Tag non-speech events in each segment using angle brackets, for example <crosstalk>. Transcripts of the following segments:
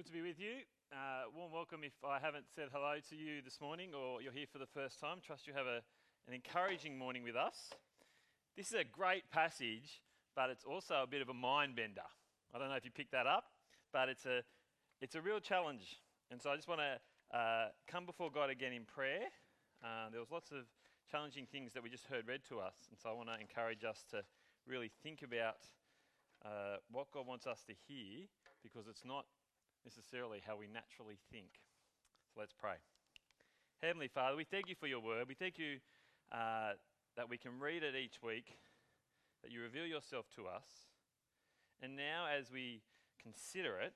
Good to be with you. Uh, warm welcome if I haven't said hello to you this morning or you're here for the first time. Trust you have a, an encouraging morning with us. This is a great passage, but it's also a bit of a mind bender. I don't know if you picked that up, but it's a, it's a real challenge. And so I just want to uh, come before God again in prayer. Uh, there was lots of challenging things that we just heard read to us, and so I want to encourage us to really think about uh, what God wants us to hear because it's not necessarily how we naturally think. So let's pray. Heavenly Father, we thank you for your word. We thank you uh, that we can read it each week, that you reveal yourself to us. And now, as we consider it,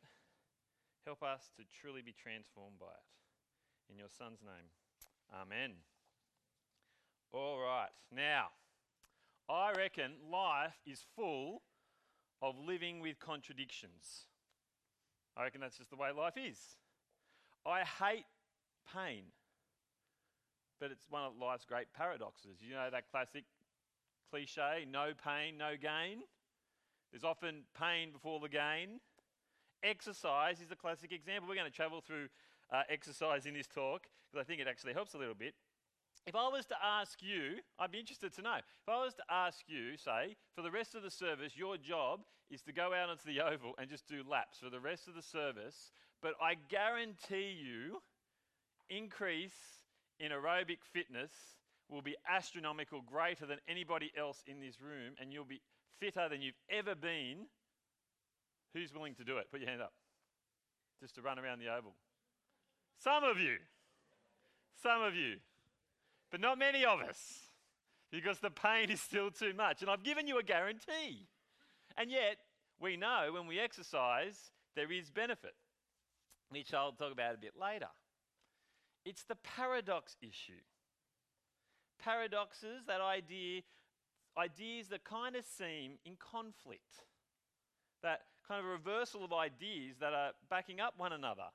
help us to truly be transformed by it. In your Son's name, Amen. All right, now, I reckon life is full of living with contradictions. I reckon that's just the way life is. I hate pain, but it's one of life's great paradoxes. You know that classic cliche no pain, no gain? There's often pain before the gain. Exercise is a classic example. We're going to travel through uh, exercise in this talk because I think it actually helps a little bit. If I was to ask you, I'd be interested to know. If I was to ask you, say, for the rest of the service, your job is to go out onto the oval and just do laps for the rest of the service, but I guarantee you, increase in aerobic fitness will be astronomical, greater than anybody else in this room, and you'll be fitter than you've ever been. Who's willing to do it? Put your hand up. Just to run around the oval. Some of you. Some of you but not many of us because the pain is still too much. And I've given you a guarantee. And yet, we know when we exercise, there is benefit, which I'll talk about a bit later. It's the paradox issue. Paradoxes, that idea, ideas that kind of seem in conflict, that kind of reversal of ideas that are backing up one another.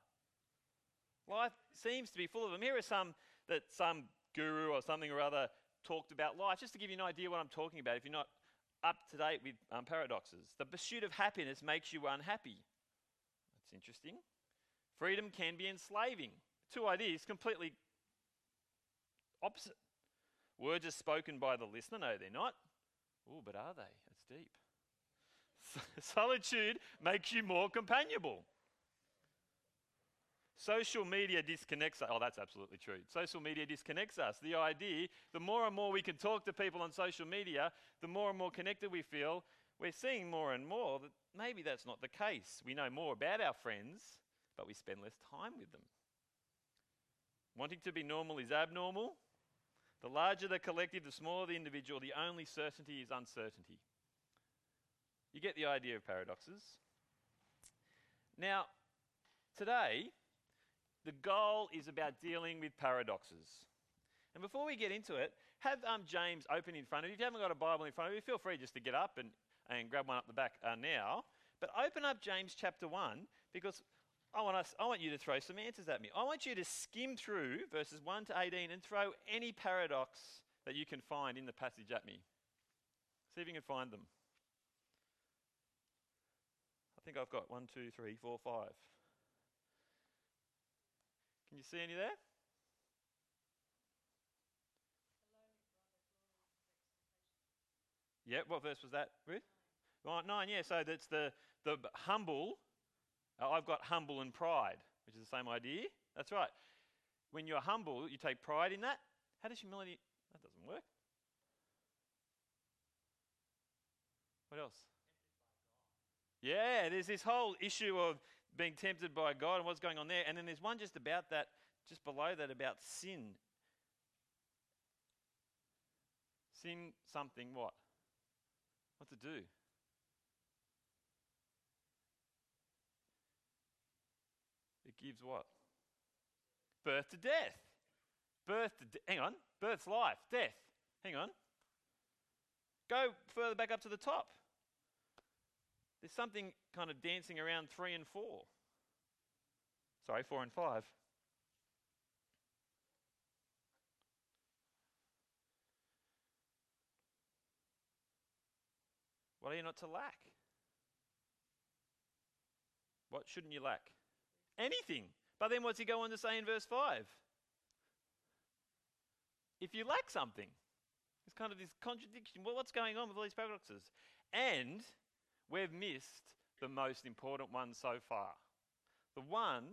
Life seems to be full of them. Here are some that some guru or something or other talked about life, just to give you an idea what I'm talking about if you're not up to date with um, paradoxes. The pursuit of happiness makes you unhappy. That's interesting. Freedom can be enslaving. Two ideas completely opposite. Words are spoken by the listener. No, they're not. Oh, but are they? That's deep. <laughs> Solitude makes you more companionable. Social media disconnects us. Oh, that's absolutely true. Social media disconnects us. The idea, the more and more we can talk to people on social media, the more and more connected we feel. We're seeing more and more that maybe that's not the case. We know more about our friends, but we spend less time with them. Wanting to be normal is abnormal. The larger the collective, the smaller the individual, the only certainty is uncertainty. You get the idea of paradoxes. Now, today, the goal is about dealing with paradoxes. And before we get into it, have um, James open in front of you. If you haven't got a Bible in front of you, feel free just to get up and, and grab one up the back uh, now. But open up James chapter 1 because I want, us, I want you to throw some answers at me. I want you to skim through verses 1 to 18 and throw any paradox that you can find in the passage at me. See if you can find them. I think I've got one, two, three, four, five. You see any there? Yeah, what verse was that, Ruth? Right, nine, yeah. So that's the, the humble. Uh, I've got humble and pride, which is the same idea. That's right. When you're humble, you take pride in that. How does humility. That doesn't work. What else? Yeah, there's this whole issue of being tempted by God and what's going on there. And then there's one just about that, just below that, about sin. Sin something what? What to do? It gives what? Birth to death. Birth to de- hang on. Birth's life. Death. Hang on. Go further back up to the top. There's something kind of dancing around three and four. Sorry, four and five. What are you not to lack? What shouldn't you lack? anything. But then what's he go on to say in verse 5? If you lack something. It's kind of this contradiction. Well, what's going on with all these paradoxes? And we've missed the most important one so far. The one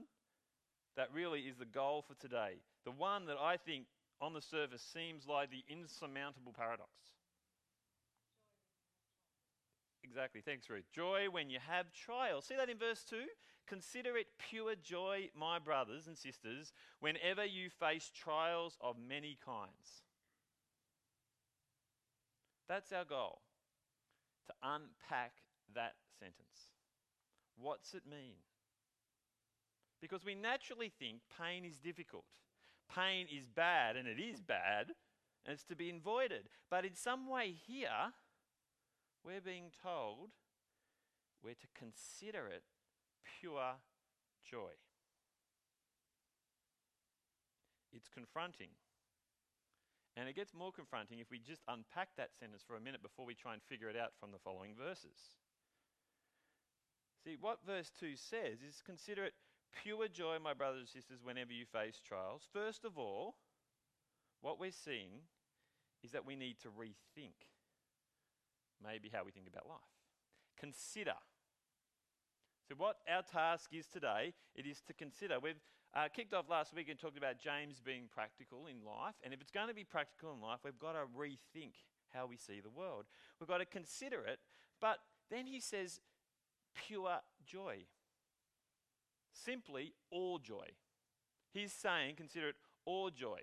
that really is the goal for today. The one that I think on the surface seems like the insurmountable paradox. Exactly. Thanks, Ruth. Joy when you have trials. See that in verse 2? Consider it pure joy, my brothers and sisters, whenever you face trials of many kinds. That's our goal to unpack that sentence. What's it mean? Because we naturally think pain is difficult. Pain is bad, and it is bad, and it's to be avoided. But in some way, here, we're being told we're to consider it pure joy. It's confronting. And it gets more confronting if we just unpack that sentence for a minute before we try and figure it out from the following verses. See, what verse 2 says is consider it pure joy, my brothers and sisters, whenever you face trials. First of all, what we're seeing is that we need to rethink maybe how we think about life. Consider. So, what our task is today, it is to consider. We've uh, kicked off last week and talked about James being practical in life. And if it's going to be practical in life, we've got to rethink how we see the world. We've got to consider it. But then he says, pure joy. Simply, all joy. He's saying, consider it all joy.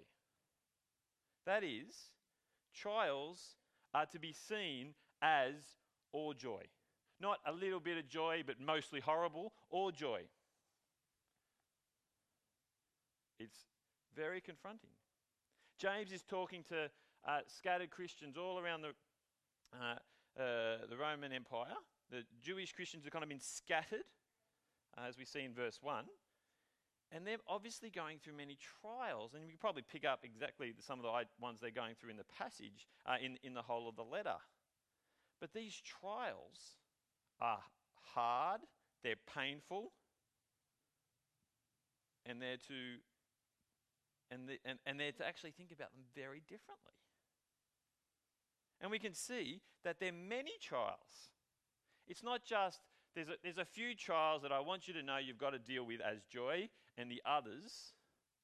That is, trials are to be seen as all joy. Not a little bit of joy, but mostly horrible, all joy. It's very confronting. James is talking to uh, scattered Christians all around the, uh, uh, the Roman Empire. The Jewish Christians have kind of been scattered, uh, as we see in verse 1. And they're obviously going through many trials. And you can probably pick up exactly some of the ones they're going through in the passage, uh, in, in the whole of the letter. But these trials are hard, they're painful, and they're to and, the, and, and they're to actually think about them very differently. And we can see that there are many trials. It's not just, there's a, there's a few trials that I want you to know you've got to deal with as joy, and the others,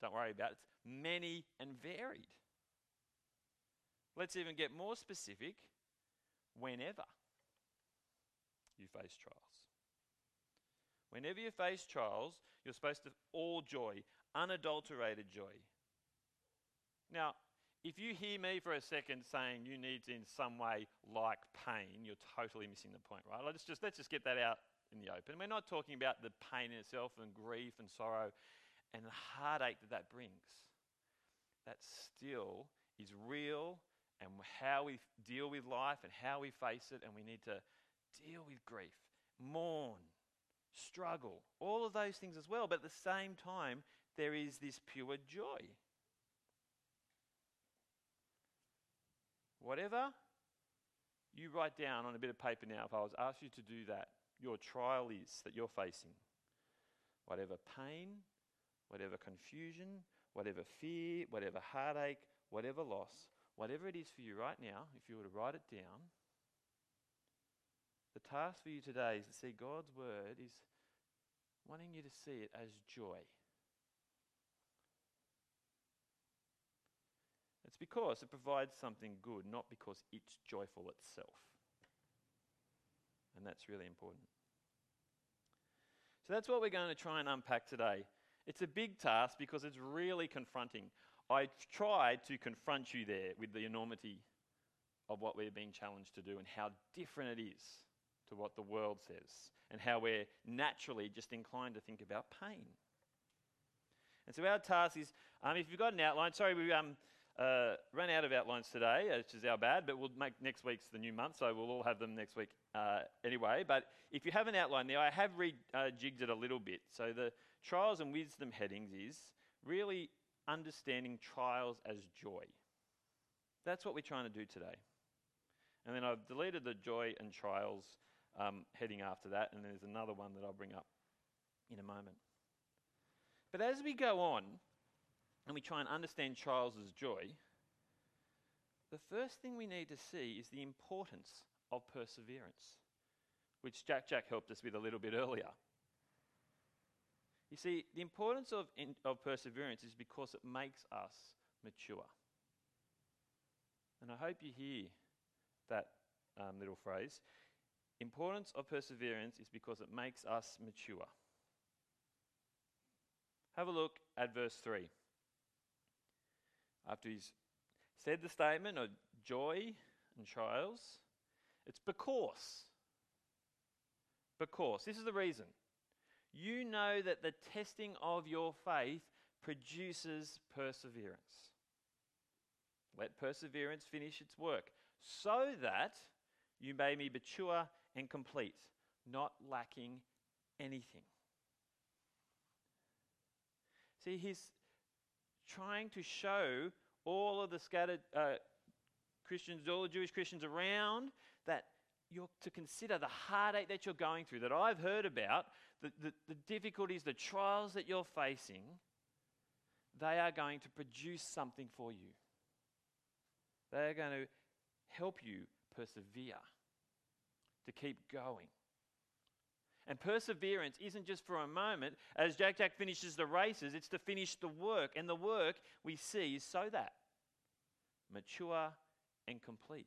don't worry about it, many and varied. Let's even get more specific whenever you face trials. Whenever you face trials, you're supposed to all joy, unadulterated joy. Now, if you hear me for a second saying you need to in some way like pain, you're totally missing the point, right? Let's just let's just get that out in the open. We're not talking about the pain in itself and grief and sorrow and the heartache that that brings. That still is real and how we deal with life and how we face it and we need to deal with grief, mourn, struggle, all of those things as well. But at the same time, there is this pure joy. Whatever you write down on a bit of paper now, if I was asked you to do that, your trial is that you're facing. Whatever pain, whatever confusion, whatever fear, whatever heartache, whatever loss, whatever it is for you right now, if you were to write it down, the task for you today is to see God's word is wanting you to see it as joy. It's because it provides something good, not because it's joyful itself. And that's really important. So that's what we're going to try and unpack today. It's a big task because it's really confronting. I tried to confront you there with the enormity of what we're being challenged to do and how different it is to what the world says and how we're naturally just inclined to think about pain. And so our task is, um, if you've got an outline, sorry, we um, uh, ran out of outlines today, which is our bad, but we'll make next week's the new month, so we'll all have them next week uh, anyway. But if you have an outline there, I have rejigged uh, it a little bit. So the trials and wisdom headings is really understanding trials as joy. That's what we're trying to do today. And then I've deleted the joy and trials um, heading after that, and there's another one that I'll bring up in a moment. But as we go on and we try and understand trials as joy, the first thing we need to see is the importance of perseverance, which Jack Jack helped us with a little bit earlier. You see, the importance of, in, of perseverance is because it makes us mature. And I hope you hear that um, little phrase. Importance of perseverance is because it makes us mature. Have a look at verse 3. After he's said the statement of joy and trials, it's because. Because. This is the reason. You know that the testing of your faith produces perseverance. Let perseverance finish its work, so that you may be mature and complete, not lacking anything. See, he's trying to show all of the scattered uh, Christians, all the Jewish Christians around, that you're to consider the heartache that you're going through, that I've heard about, the, the, the difficulties, the trials that you're facing, they are going to produce something for you. They are going to help you persevere, to keep going. And perseverance isn't just for a moment. As Jack Jack finishes the races, it's to finish the work. And the work we see is so that mature and complete.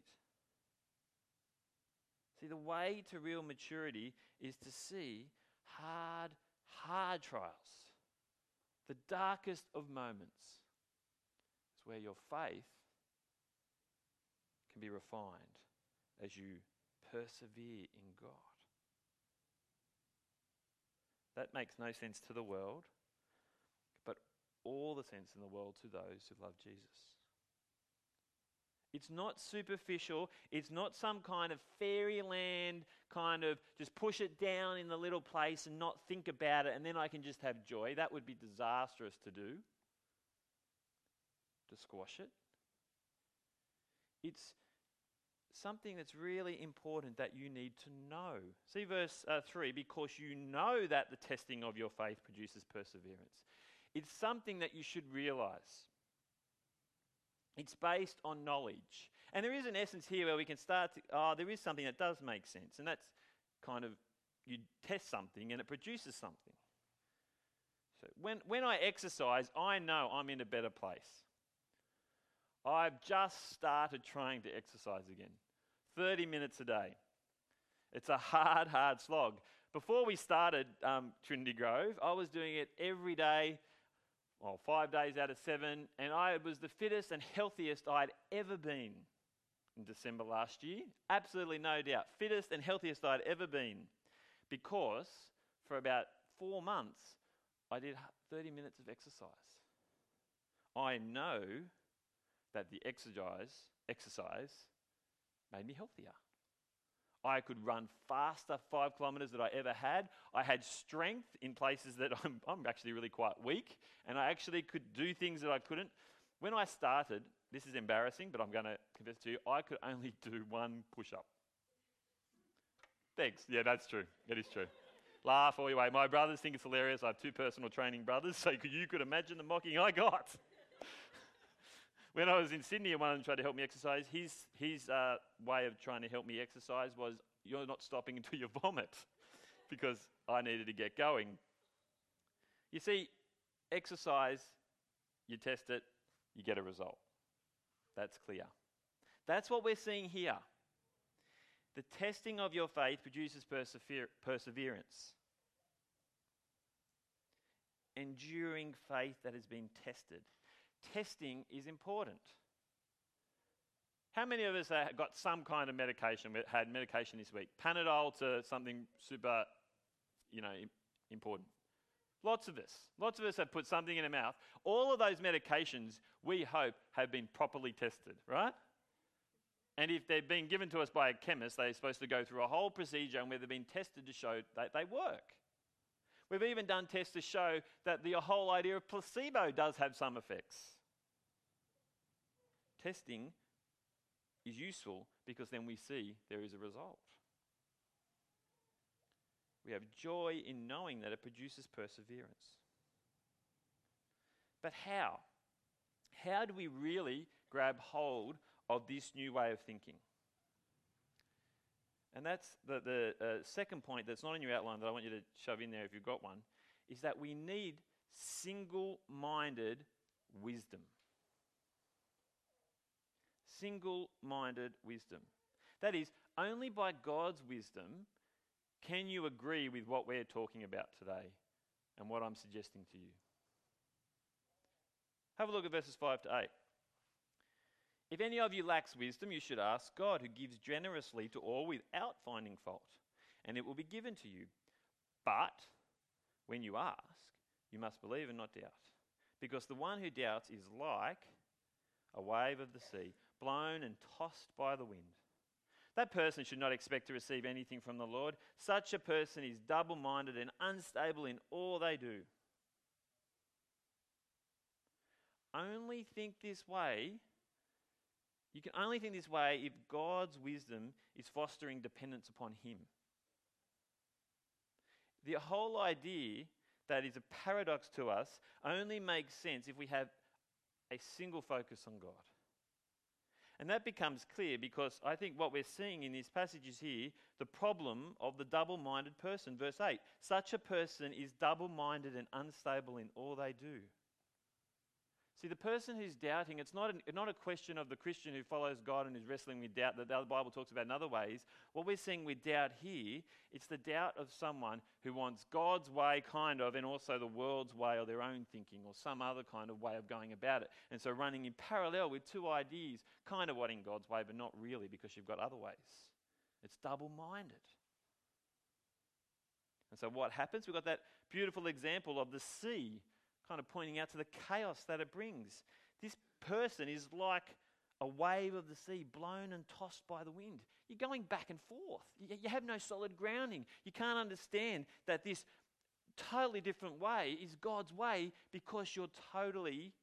See, the way to real maturity is to see hard, hard trials, the darkest of moments. is where your faith can be refined as you persevere in God. That makes no sense to the world, but all the sense in the world to those who love Jesus. It's not superficial. It's not some kind of fairyland kind of just push it down in the little place and not think about it and then I can just have joy. That would be disastrous to do, to squash it. It's something that's really important that you need to know. See verse uh, 3 because you know that the testing of your faith produces perseverance. It's something that you should realize. It's based on knowledge. And there is an essence here where we can start to, oh, there is something that does make sense. And that's kind of, you test something and it produces something. So when, when I exercise, I know I'm in a better place. I've just started trying to exercise again. 30 minutes a day. It's a hard, hard slog. Before we started um, Trinity Grove, I was doing it every day, well, five days out of seven, and I was the fittest and healthiest I'd ever been in December last year. Absolutely no doubt. Fittest and healthiest I'd ever been. Because for about four months, I did 30 minutes of exercise. I know that the exercise, exercise made me healthier. I could run faster five kilometers than I ever had. I had strength in places that <laughs> I'm, I'm actually really quite weak, and I actually could do things that I couldn't. When I started, this is embarrassing, but I'm going to confess to you, I could only <laughs> do one push up. Thanks. Yeah, that's true. That is true. Laugh all your way. My brothers think it's hilarious. I have two personal training brothers, <laughs> so you could imagine the mocking I got <laughs> when I was in Sydney and one of them tried to help me exercise, his, his uh, way of trying to help me exercise was, you're not stopping until you vomit, because I needed to get going. You see, exercise, you test it, you get a result. That's clear. That's what we're seeing here. The testing of your faith produces persever- perseverance. Enduring faith that has been tested testing is important. How many of us have got some kind of medication, We had medication this week? Panadol to something super, you know, important. Lots of us. Lots of us have put something in our mouth. All of those medications, we hope, have been properly tested, right? And if they've been given to us by a chemist, they're supposed to go through a whole procedure and where they've been tested to show that they work. We've even done tests to show that the whole idea of placebo does have some effects. Testing is useful because then we see there is a result. We have joy in knowing that it produces perseverance. But how? How do we really grab hold of this new way of thinking? And that's the, the uh, second point that's not in your outline that I want you to shove in there if you've got one, is that we need single minded wisdom. Single minded wisdom. That is, only by God's wisdom can you agree with what we're talking about today and what I'm suggesting to you. Have a look at verses 5 to 8. If any of you lacks wisdom, you should ask God, who gives generously to all without finding fault, and it will be given to you. But when you ask, you must believe and not doubt. Because the one who doubts is like a wave of the sea, blown and tossed by the wind. That person should not expect to receive anything from the Lord. Such a person is double minded and unstable in all they do. Only think this way you can only think this way if God's wisdom is fostering dependence upon Him. The whole idea that is a paradox to us only makes sense if we have a single focus on God. And that becomes clear because I think what we're seeing in these passages here, the problem of the double minded person. Verse 8 such a person is double minded and unstable in all they do. See, the person who's doubting, it's not, a, not a question of the Christian who follows God and is wrestling with doubt that the Bible talks about in other ways. What we're seeing with doubt here, it's the doubt of someone who wants God's way, kind of, and also the world's way or their own thinking or some other kind of way of going about it. And so running in parallel with two ideas, kind of wanting God's way, but not really because you've got other ways. It's double minded. And so what happens? We've got that beautiful example of the sea kind of pointing out to the chaos that it brings. This person is like a wave of the sea blown and tossed by the wind. You're going back and forth. You have no solid grounding. You can't understand that this totally different way is God's way because you're totally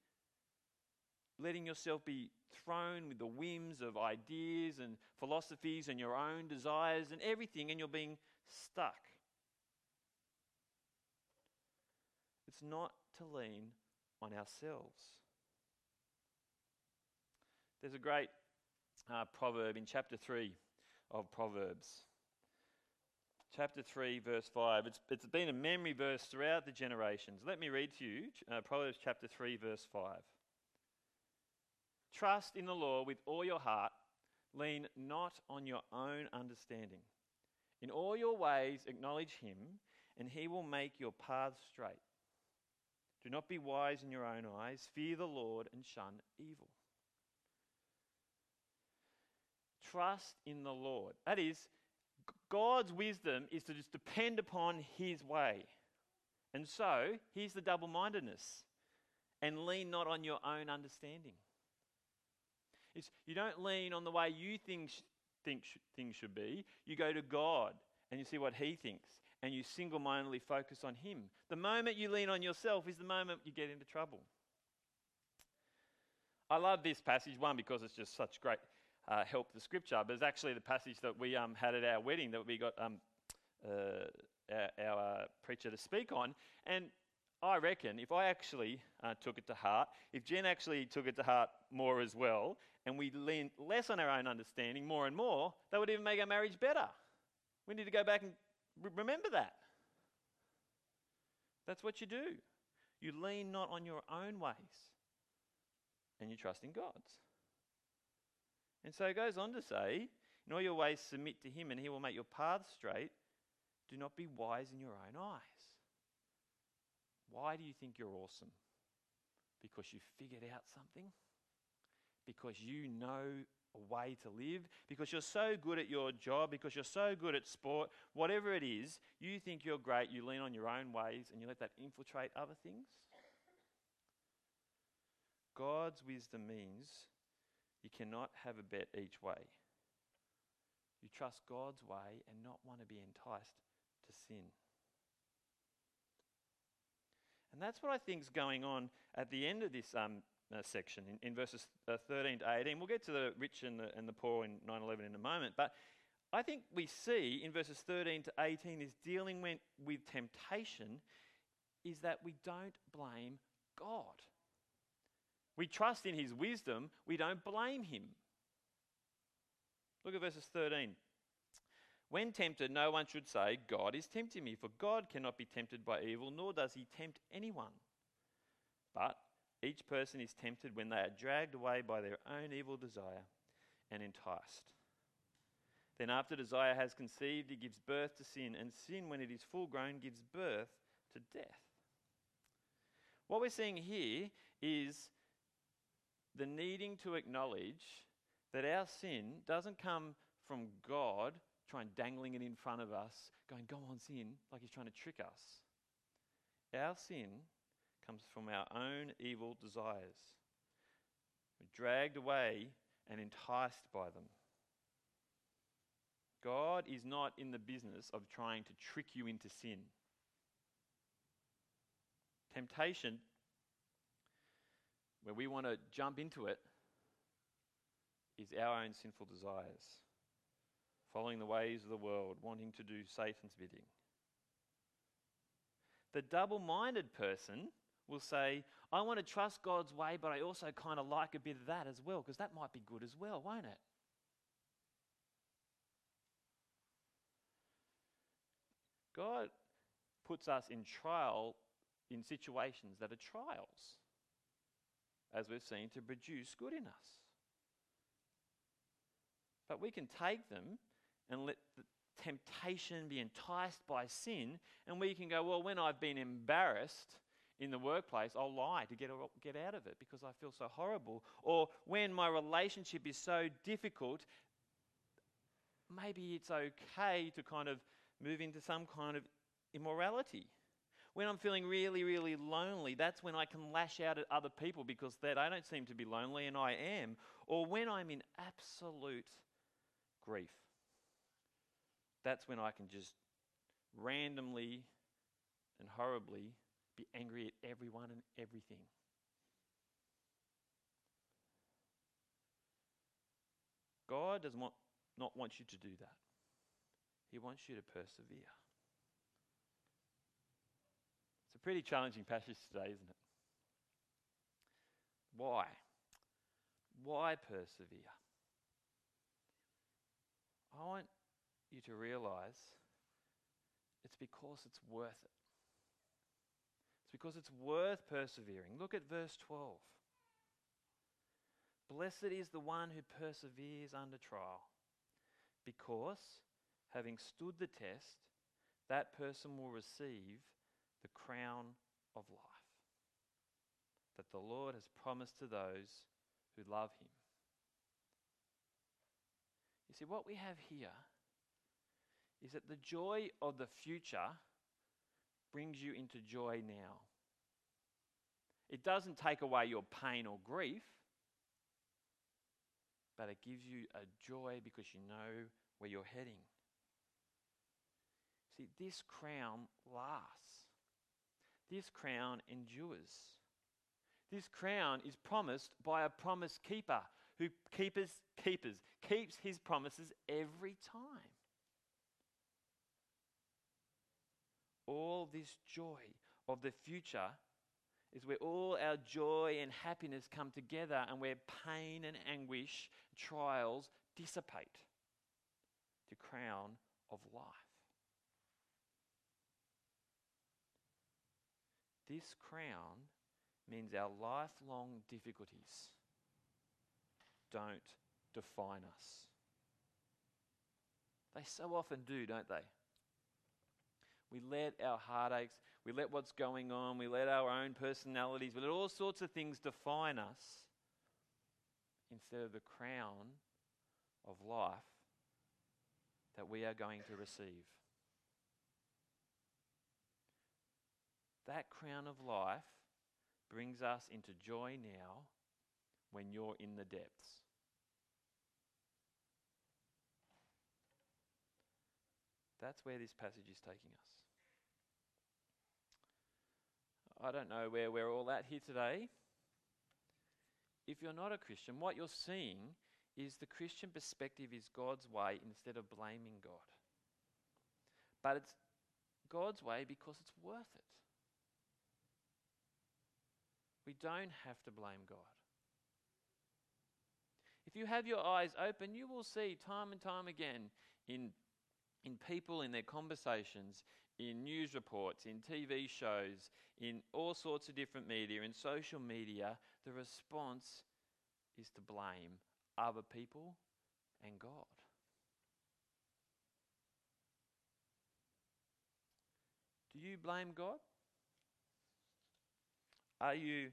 letting yourself be thrown with the whims of ideas and philosophies and your own desires and everything, and you're being stuck. It's not to lean on ourselves. There's a great uh, proverb in chapter 3 of Proverbs. Chapter 3, verse 5. It's, it's been a memory verse throughout the generations. Let me read to you uh, Proverbs chapter 3, verse 5. Trust in the Lord with all your heart, lean not on your own understanding. In all your ways, acknowledge him, and he will make your paths straight. Do not be wise in your own eyes. Fear the Lord and shun evil. Trust in the Lord. That is, God's wisdom is to just depend upon His way. And so, here's the double mindedness and lean not on your own understanding. It's, you don't lean on the way you think, think things should be. You go to God and you see what He thinks and you single mindedly focus on Him. The moment you lean on yourself is the moment you get into trouble. I love this passage, one, because it's just such great uh, help to Scripture, but it's actually the passage that we um, had at our wedding that we got um, uh, our, our uh, preacher to speak on. And I reckon if I actually uh, took it to heart, if Jen actually took it to heart more as well, and we leaned less on our own understanding more and more, that would even make our marriage better. We need to go back and Remember that. That's what you do. You lean not on your own ways, and you trust in God's. And so it goes on to say, In all your ways, submit to Him, and He will make your paths straight. Do not be wise in your own eyes. Why do you think you're awesome? Because you figured out something? Because you know way to live, because you're so good at your job, because you're so good at sport, whatever it is, you think you're great, you lean on your own ways, and you let that infiltrate other things? God's wisdom means you cannot have a bet each way. You trust God's way and not want to be enticed to sin. And that's what I think is going on at the end of this um, uh, section in, in verses uh, 13 to 18. We'll get to the rich and the, and the poor in 9 11 in a moment. But I think we see in verses 13 to 18 is dealing with temptation is that we don't blame God. We trust in his wisdom, we don't blame him. Look at verses 13. When tempted, no one should say, God is tempting me, for God cannot be tempted by evil, nor does he tempt anyone. But each person is tempted when they are dragged away by their own evil desire and enticed. Then, after desire has conceived, it gives birth to sin, and sin, when it is full grown, gives birth to death. What we're seeing here is the needing to acknowledge that our sin doesn't come from God trying dangling it in front of us, going, Go on, sin, like he's trying to trick us. Our sin comes from our own evil desires. We're dragged away and enticed by them. God is not in the business of trying to trick you into sin. Temptation, where we want to jump into it, is our own sinful desires, following the ways of the world, wanting to do Satan's bidding. The double minded person will say, I want to trust God's way, but I also kind of like a bit of that as well, because that might be good as well, won't it? God puts us in trial in situations that are trials, as we've seen, to produce good in us. But we can take them and let the temptation be enticed by sin, and we can go, well, when I've been embarrassed in the workplace, I'll lie to get, get out of it because I feel so horrible. Or when my relationship is so difficult, maybe it's okay to kind of move into some kind of immorality. When I'm feeling really, really lonely, that's when I can lash out at other people because that I don't seem to be lonely and I am. Or when I'm in absolute grief, that's when I can just randomly and horribly be angry at everyone and everything. God does not, not want you to do that. He wants you to persevere. It's a pretty challenging passage today, isn't it? Why? Why persevere? I want you to realize it's because it's worth it. Because it's worth persevering. Look at verse 12. Blessed is the one who perseveres under trial, because having stood the test, that person will receive the crown of life that the Lord has promised to those who love him. You see, what we have here is that the joy of the future brings you into joy now. It doesn't take away your pain or grief, but it gives you a joy because you know where you're heading. See, this crown lasts. This crown endures. This crown is promised by a promise keeper who keepers keepers keeps his promises every time. All this joy of the future is where all our joy and happiness come together and where pain and anguish, trials dissipate to crown of life. This crown means our lifelong difficulties don't define us. They so often do, don't they? We let our heartaches, we let what's going on, we let our own personalities, we let all sorts of things define us instead of the crown of life that we are going to receive. That crown of life brings us into joy now when you're in the depths. That's where this passage is taking us. I don't know where we're all at here today. If you're not a Christian, what you're seeing is the Christian perspective is God's way instead of blaming God. But it's God's way because it's worth it. We don't have to blame God. If you have your eyes open, you will see time and time again in, in people, in their conversations, in news reports, in TV shows, in all sorts of different media, in social media, the response is to blame other people and God. Do you blame God? Are you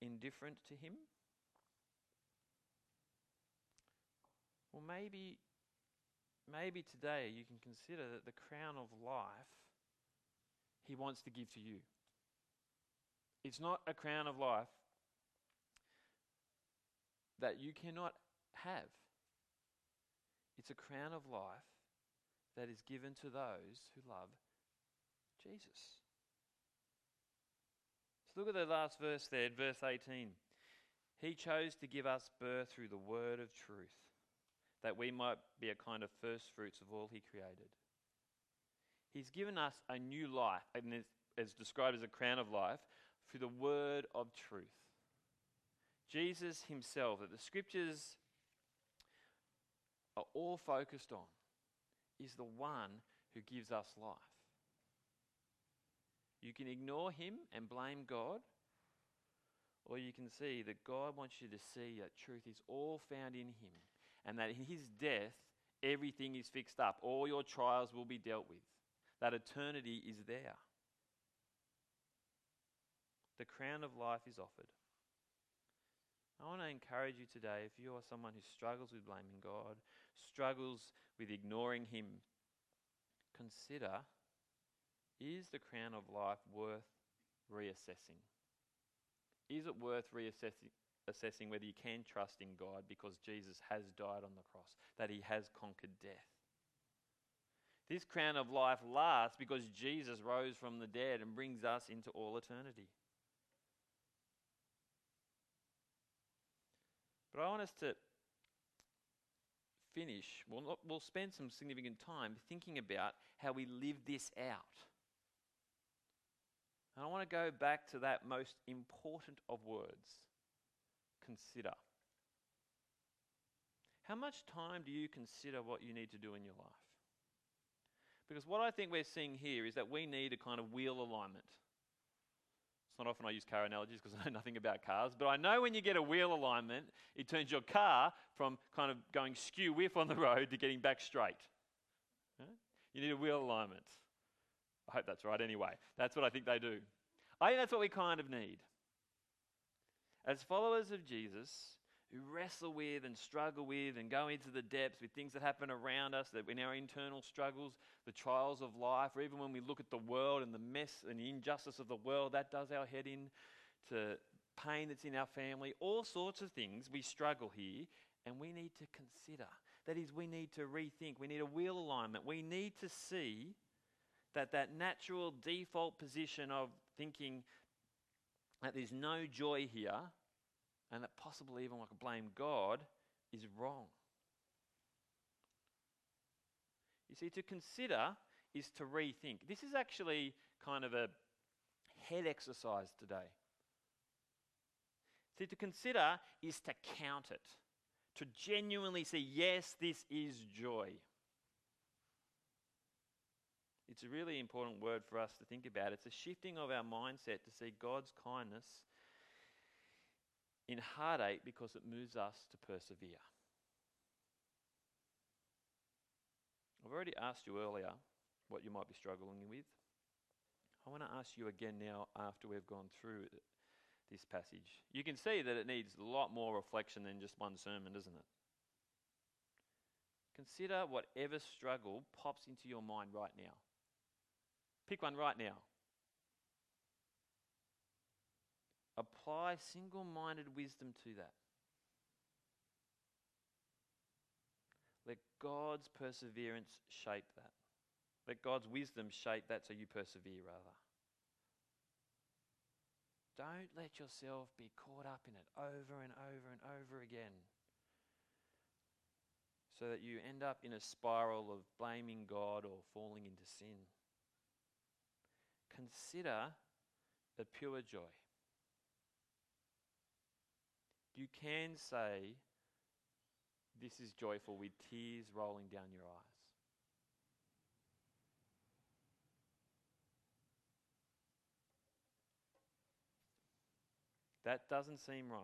indifferent to Him? Well, maybe, maybe today you can consider that the crown of life He wants to give to you. It's not a crown of life that you cannot have. It's a crown of life that is given to those who love Jesus. So look at the last verse there, verse 18. He chose to give us birth through the word of truth, that we might be a kind of first fruits of all he created. He's given us a new life, and as described as a crown of life, through the word of truth. Jesus himself, that the scriptures are all focused on, is the one who gives us life. You can ignore him and blame God, or you can see that God wants you to see that truth is all found in him and that in his death, everything is fixed up. All your trials will be dealt with. That eternity is there. The crown of life is offered. I want to encourage you today if you are someone who struggles with blaming God, struggles with ignoring Him, consider is the crown of life worth reassessing? Is it worth reassessing assessing whether you can trust in God because Jesus has died on the cross, that He has conquered death? This crown of life lasts because Jesus rose from the dead and brings us into all eternity. But I want us to finish, we'll, we'll spend some significant time thinking about how we live this out. And I want to go back to that most important of words consider. How much time do you consider what you need to do in your life? Because what I think we're seeing here is that we need a kind of wheel alignment. It's not often I use car analogies because <laughs> I know nothing about cars, but I know when you get a wheel alignment, it turns your car from kind of going skew whiff on the road to getting back straight. You need a wheel alignment. I hope that's right anyway. That's what I think they do. I think that's what we kind of need. As followers of Jesus, who wrestle with and struggle with and go into the depths with things that happen around us, that in our internal struggles, the trials of life, or even when we look at the world and the mess and the injustice of the world, that does our head in to pain that's in our family, all sorts of things, we struggle here, and we need to consider. That is, we need to rethink. We need a wheel alignment. We need to see that that natural default position of thinking that there's no joy here and that possibly even could blame God is wrong. You see, to consider is to rethink. This is actually kind of a head exercise today. See, to consider is to count it, to genuinely say, yes, this is joy. It's a really important word for us to think about. It's a shifting of our mindset to see God's kindness in heartache because it moves us to persevere. I've already asked you earlier what you might be struggling with. I want to ask you again now after we've gone through this passage. You can see that it needs a lot more reflection than just one sermon, doesn't it? Consider whatever struggle pops into your mind right now. Pick one right now. Apply single minded wisdom to that. Let God's perseverance shape that. Let God's wisdom shape that so you persevere, rather. Don't let yourself be caught up in it over and over and over again so that you end up in a spiral of blaming God or falling into sin consider the pure joy. You can say, this is joyful with tears rolling down your eyes. That doesn't seem right.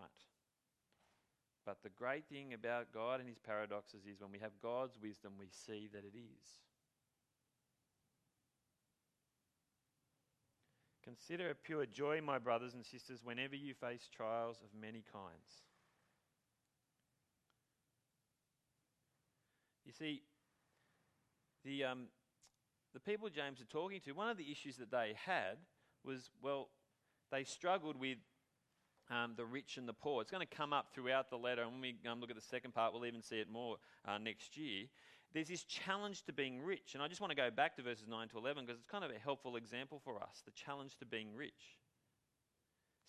But the great thing about God and his paradoxes is when we have God's wisdom, we see that it is. Consider it pure joy, my brothers and sisters, whenever you face trials of many kinds. You see, the, um, the people James are talking to, one of the issues that they had was, well, they struggled with um, the rich and the poor. It's going to come up throughout the letter, and when we um, look at the second part, we'll even see it more uh, next year. There's this challenge to being rich, and I just want to go back to verses 9 to 11 because it's kind of a helpful example for us the challenge to being rich.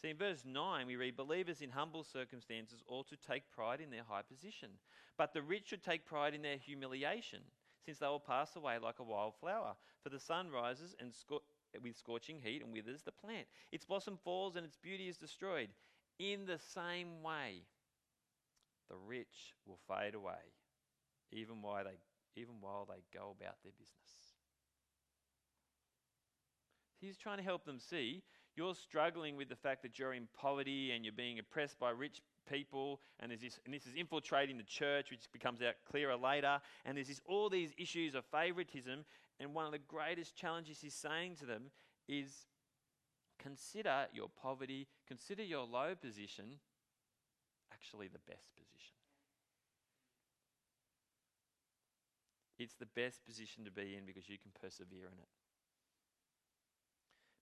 See, in verse 9, we read, Believers in humble circumstances ought to take pride in their high position, but the rich should take pride in their humiliation, since they will pass away like a wild flower. For the sun rises and with scorching heat and withers the plant. Its blossom falls and its beauty is destroyed. In the same way, the rich will fade away, even while they, even while they go about their business. He's trying to help them see you're struggling with the fact that you're in poverty and you're being oppressed by rich people, and, this, and this is infiltrating the church, which becomes out clearer later, and there's this, all these issues of favoritism, and one of the greatest challenges he's saying to them is consider your poverty, consider your low position actually the best position. It's the best position to be in because you can persevere in it.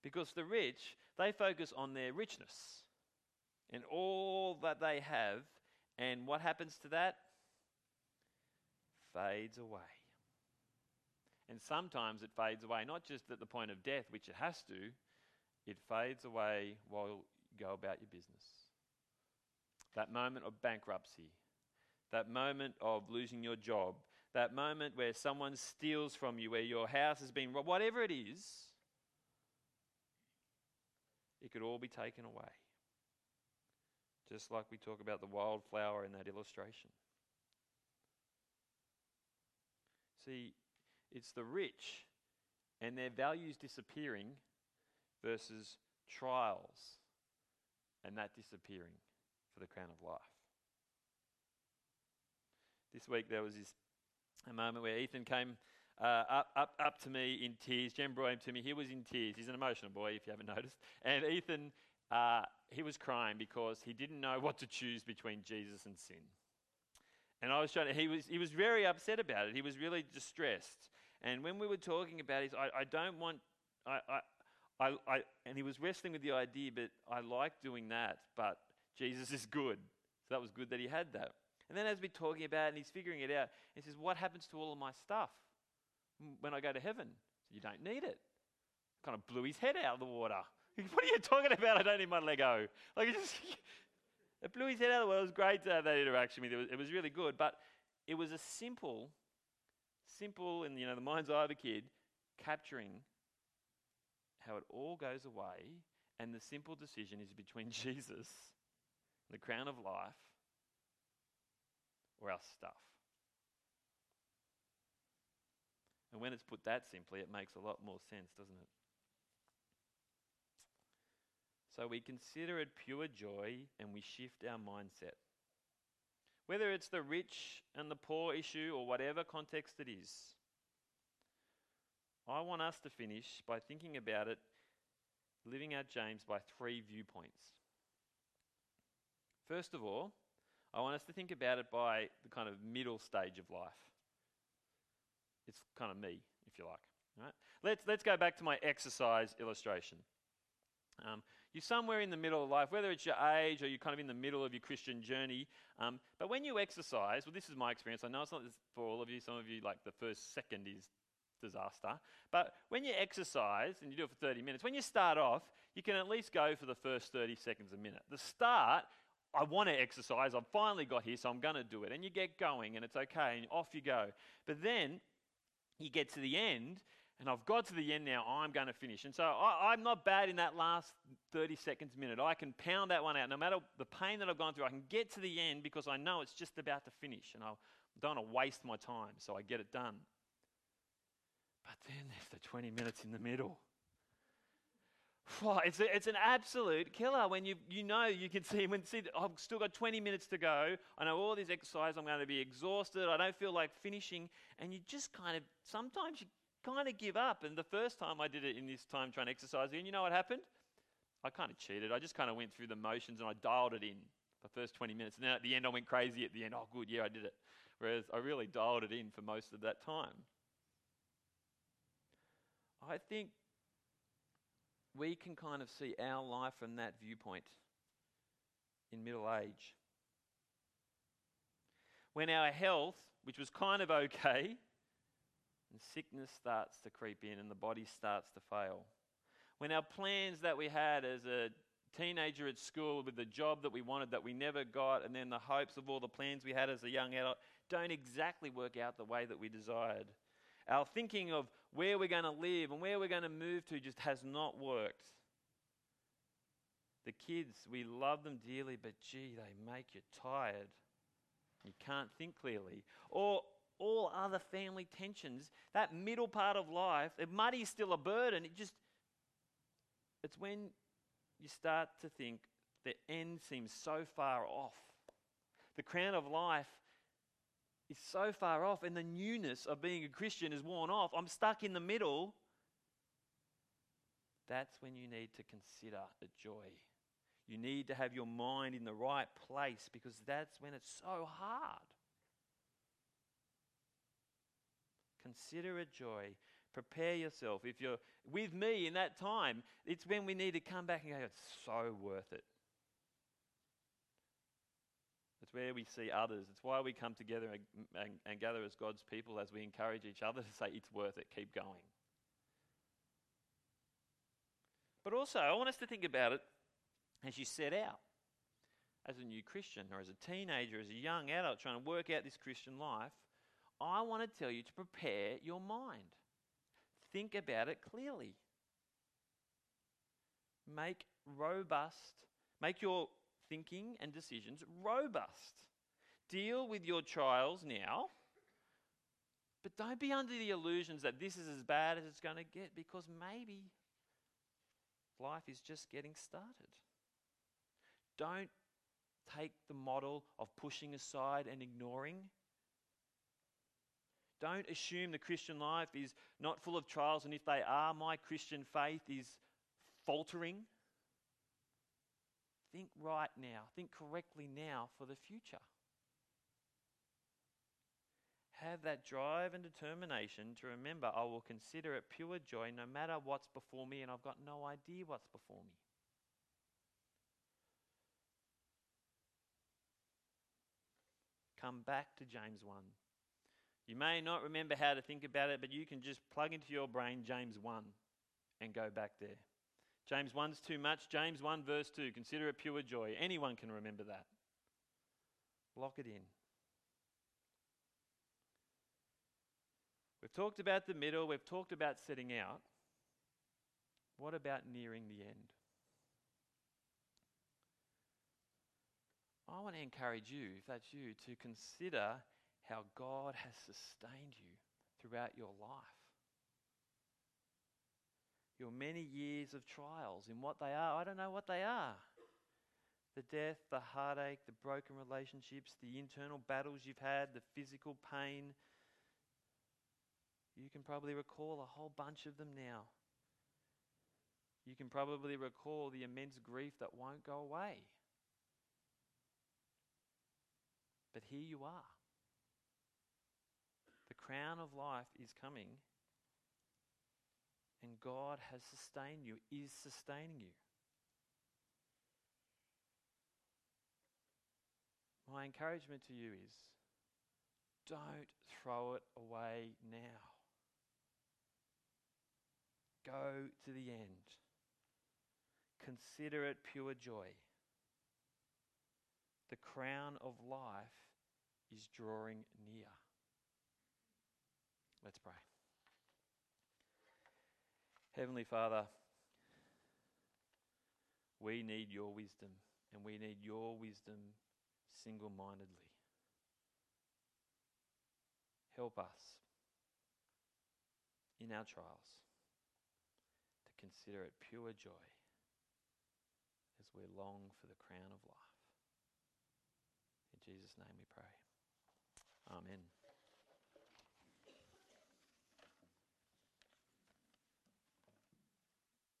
Because the rich, they focus on their richness and all that they have, and what happens to that? Fades away. And sometimes it fades away, not just at the point of death, which it has to, it fades away while you go about your business. That moment of bankruptcy, that moment of losing your job, that moment where someone steals from you, where your house has been robbed, whatever it is, it could all be taken away. Just like we talk about the wildflower in that illustration. See, it's the rich and their values disappearing versus trials and that disappearing for the crown of life. This week there was this a moment where Ethan came uh, up, up, up to me in tears. Jen brought him to me. He was in tears. He's an emotional boy, if you haven't <laughs> noticed. And Ethan, uh, he was crying because he didn't know what to choose between Jesus and sin. And I was trying to, he was, he was very upset about it. He was really distressed. And when we were talking about it, I, I don't want, I, I, I, I, and he was wrestling with the idea, but I like doing that, but Jesus is good. So that was good that he had that. And then as we're talking about it, and he's figuring it out, he says, What happens to all of my stuff when I go to heaven? So you don't need it. Kind of blew his head out of the water. <laughs> what are you talking about? I don't need my Lego. Like it just <laughs> it blew his head out of the water. It was great to have that interaction with was, it was really good. But it was a simple simple in you know the mind's eye of a kid, capturing how it all goes away, and the simple decision is between <laughs> Jesus, the crown of life, or our stuff. And when it's put that simply, it makes a lot more sense, doesn't it? So we consider it pure joy and we shift our mindset. Whether it's the rich and the poor issue or whatever context it is, I want us to finish by thinking about it, living out James by three viewpoints. First of all, I want us to think about it by the kind of middle stage of life. It's kind of me, if you like. Right? Let's, let's go back to my exercise illustration. Um, you're somewhere in the middle of life, whether it's your age or you're kind of in the middle of your Christian journey. Um, but when you exercise, well, this is my experience. I know it's not for all of you. Some of you, like the first second is disaster. But when you exercise and you do it for 30 minutes, when you start off, you can at least go for the first 30 seconds a minute. The start, I want to exercise. I've finally got here, so I'm going to do it. And you get going, and it's okay, and off you go. But then you get to the end, and I've got to the end now, I'm going to finish. And so I, am not bad in that last 30 seconds, minute. I can pound that one out. No matter the pain that I've gone through, I can get to the end because I know it's just about to finish and I don't want to waste my time, so I get it done. But then there's the 20 minutes in the middle. <laughs> it's, a, it's an absolute killer when you, you know you can see when see I've still got 20 minutes to go. I know all this exercise. I'm going to be exhausted. I don't feel like finishing, and you just kind of sometimes you kind of give up. And the first time I did it in this time trying to exercise, and you know what happened? I kind of cheated. I just kind of went through the motions and I dialed it in the first 20 minutes. And then at the end, I went crazy at the end. Oh, good, yeah, I did it. Whereas I really dialed it in for most of that time. I think we can kind of see our life from that viewpoint in middle age. When our health, which was kind of okay, and sickness starts to creep in and the body starts to fail when our plans that we had as a teenager at school with the job that we wanted that we never got, and then the hopes of all the plans we had as a young adult don't exactly work out the way that we desired. Our thinking of where we're going to live and where we're going to move to just has not worked. The kids, we love them dearly, but gee, they make you tired. You can't think clearly. Or all other family tensions, that middle part of life, money's still a burden. It just it's when you start to think the end seems so far off. The crown of life is so far off, and the newness of being a Christian is worn off. I'm stuck in the middle. That's when you need to consider the joy. You need to have your mind in the right place because that's when it's so hard. Consider a joy Prepare yourself. If you're with me in that time, it's when we need to come back and go, it's so worth it. It's where we see others. It's why we come together and, and, and gather as God's people as we encourage each other <laughs> to say, it's worth it, keep going. But also, I want us to think about it as you set out as a new Christian or as a teenager, as a young adult trying to work out this Christian life. I want to tell you to prepare your mind think about it clearly. Make robust, make your thinking and decisions robust. Deal with your trials now, but don't be under the illusions that this is as bad as it's going to get because maybe life is just getting started. Don't take the model of pushing aside and ignoring don't assume the Christian life is not full of trials, and if they are, my Christian faith is faltering. Think right now, think correctly now for the future. Have that drive and determination to remember I will consider it pure joy no matter what's before me, and I've got no idea what's before me. Come back to James 1. You may not remember how to think about it, but you can just plug into your brain James 1 and go back there. James 1's too much. James 1, verse 2. Consider it pure joy. Anyone can remember that. Lock it in. We've talked about the middle, we've talked about setting out. What about nearing the end? I want to encourage you, if that's you, to consider how God has sustained you throughout your life. Your many years of trials in what they are, I don't know what they are. The death, the heartache, the broken relationships, the internal battles you've had, the physical pain. You can probably recall a whole bunch of them now. You can probably recall the immense grief that won't go away. But here you are The crown of life is coming, and God has sustained you, is sustaining you. My encouragement to you is don't throw it away now. Go to the end. Consider it pure joy. The crown of life is drawing near. Let's pray. Heavenly Father, We need your wisdom, and we need your wisdom single mindedly. Help us in our trials to consider it pure joy as we long for the crown of life. In Jesus' name we pray. Amen.